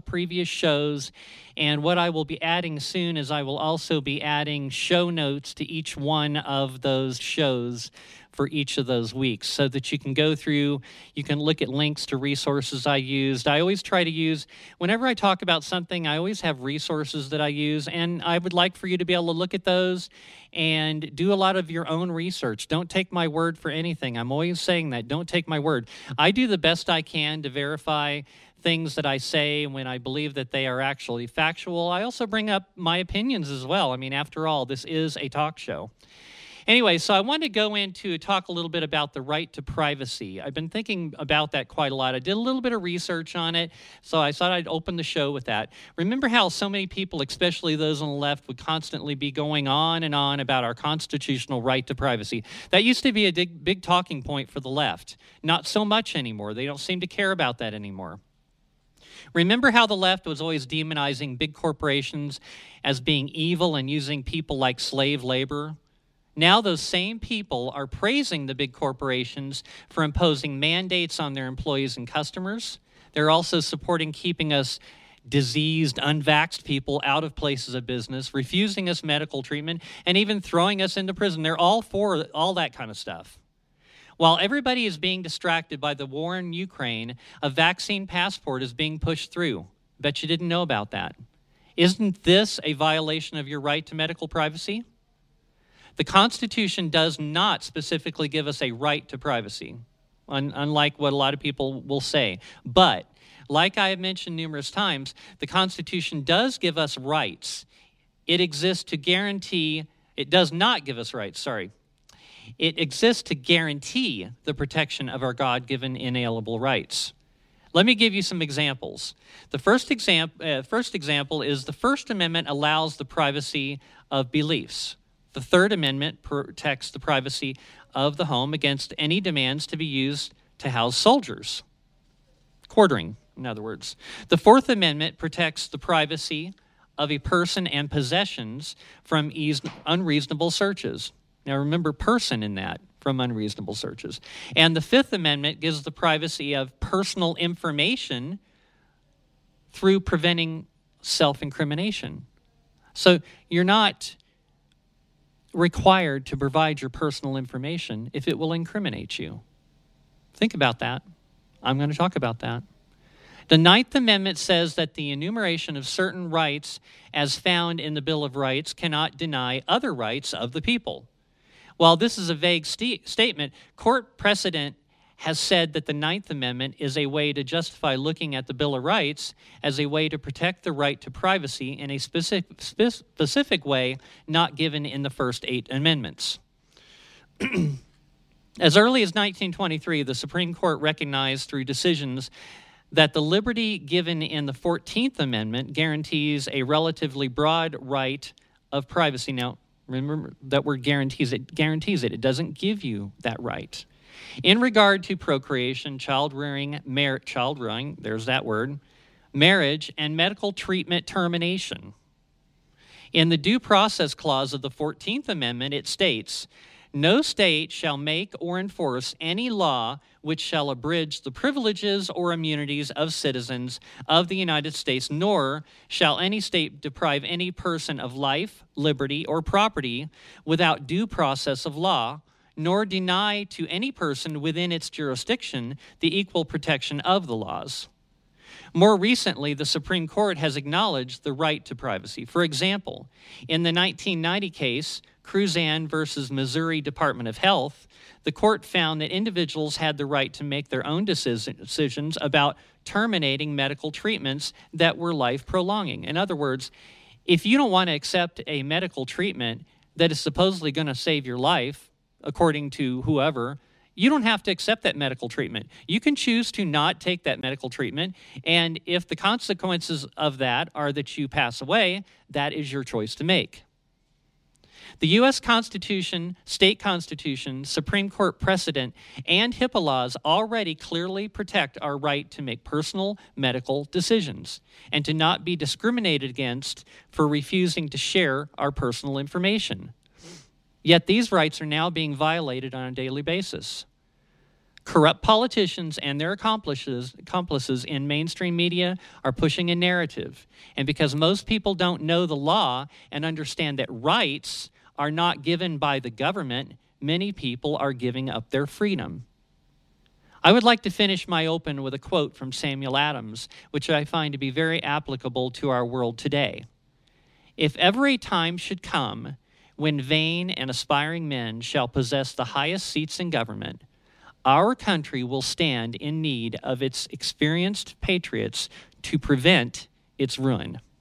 previous shows. And what I will be adding soon is I will also be adding show notes to each one of those shows for each of those weeks so that you can go through, you can look at links to resources I used. I always try to use, whenever I talk about something, I always have resources that I use, and I would like for you to be able to look at those and do a lot of your own research. Don't take my word for anything. I'm always saying that. Don't take my word. I do the best I can to verify things that I say when I believe that they are actually factual. I also bring up my opinions as well. I mean, after all, this is a talk show. Anyway, so I wanted to go into talk a little bit about the right to privacy. I've been thinking about that quite a lot. I did a little bit of research on it, so I thought I'd open the show with that. Remember how so many people, especially those on the left, would constantly be going on and on about our constitutional right to privacy? That used to be a big, big talking point for the left. Not so much anymore. They don't seem to care about that anymore. Remember how the left was always demonizing big corporations as being evil and using people like slave labor? Now, those same people are praising the big corporations for imposing mandates on their employees and customers. They're also supporting keeping us diseased, unvaxxed people out of places of business, refusing us medical treatment, and even throwing us into prison. They're all for all that kind of stuff. While everybody is being distracted by the war in Ukraine, a vaccine passport is being pushed through. Bet you didn't know about that. Isn't this a violation of your right to medical privacy? The Constitution does not specifically give us a right to privacy, un- unlike what a lot of people will say. But, like I have mentioned numerous times, the Constitution does give us rights. It exists to guarantee, it does not give us rights, sorry. It exists to guarantee the protection of our God given inalienable rights. Let me give you some examples. The first, exam- uh, first example is the First Amendment allows the privacy of beliefs. The Third Amendment protects the privacy of the home against any demands to be used to house soldiers. Quartering, in other words. The Fourth Amendment protects the privacy of a person and possessions from unreasonable searches. Now remember, person in that from unreasonable searches. And the Fifth Amendment gives the privacy of personal information through preventing self incrimination. So you're not required to provide your personal information if it will incriminate you. Think about that. I'm going to talk about that. The Ninth Amendment says that the enumeration of certain rights as found in the Bill of Rights cannot deny other rights of the people. While this is a vague st- statement, court precedent has said that the Ninth Amendment is a way to justify looking at the Bill of Rights as a way to protect the right to privacy in a specific, specific way not given in the first eight amendments. as early as 1923, the Supreme Court recognized through decisions that the liberty given in the 14th Amendment guarantees a relatively broad right of privacy. Now, remember that word guarantees it guarantees it. It doesn't give you that right. In regard to procreation, child rearing, mar- child rearing, there's that word, marriage, and medical treatment termination. In the Due Process Clause of the 14th Amendment, it states No state shall make or enforce any law which shall abridge the privileges or immunities of citizens of the United States, nor shall any state deprive any person of life, liberty, or property without due process of law nor deny to any person within its jurisdiction the equal protection of the laws. More recently, the Supreme Court has acknowledged the right to privacy. For example, in the 1990 case, Cruzan versus Missouri Department of Health, the court found that individuals had the right to make their own decisions about terminating medical treatments that were life prolonging. In other words, if you don't want to accept a medical treatment that is supposedly going to save your life, according to whoever, you don't have to accept that medical treatment. You can choose to not take that medical treatment. And if the consequences of that are that you pass away, that is your choice to make. The U.S. Constitution, state constitution, Supreme Court precedent, and HIPAA laws already clearly protect our right to make personal medical decisions and to not be discriminated against for refusing to share our personal information. Yet these rights are now being violated on a daily basis. Corrupt politicians and their accomplices, accomplices in mainstream media are pushing a narrative. And because most people don't know the law and understand that rights are not given by the government, many people are giving up their freedom. I would like to finish my open with a quote from Samuel Adams, which I find to be very applicable to our world today. If ever a time should come when vain and aspiring men shall possess the highest seats in government, our country will stand in need of its experienced patriots to prevent its ruin.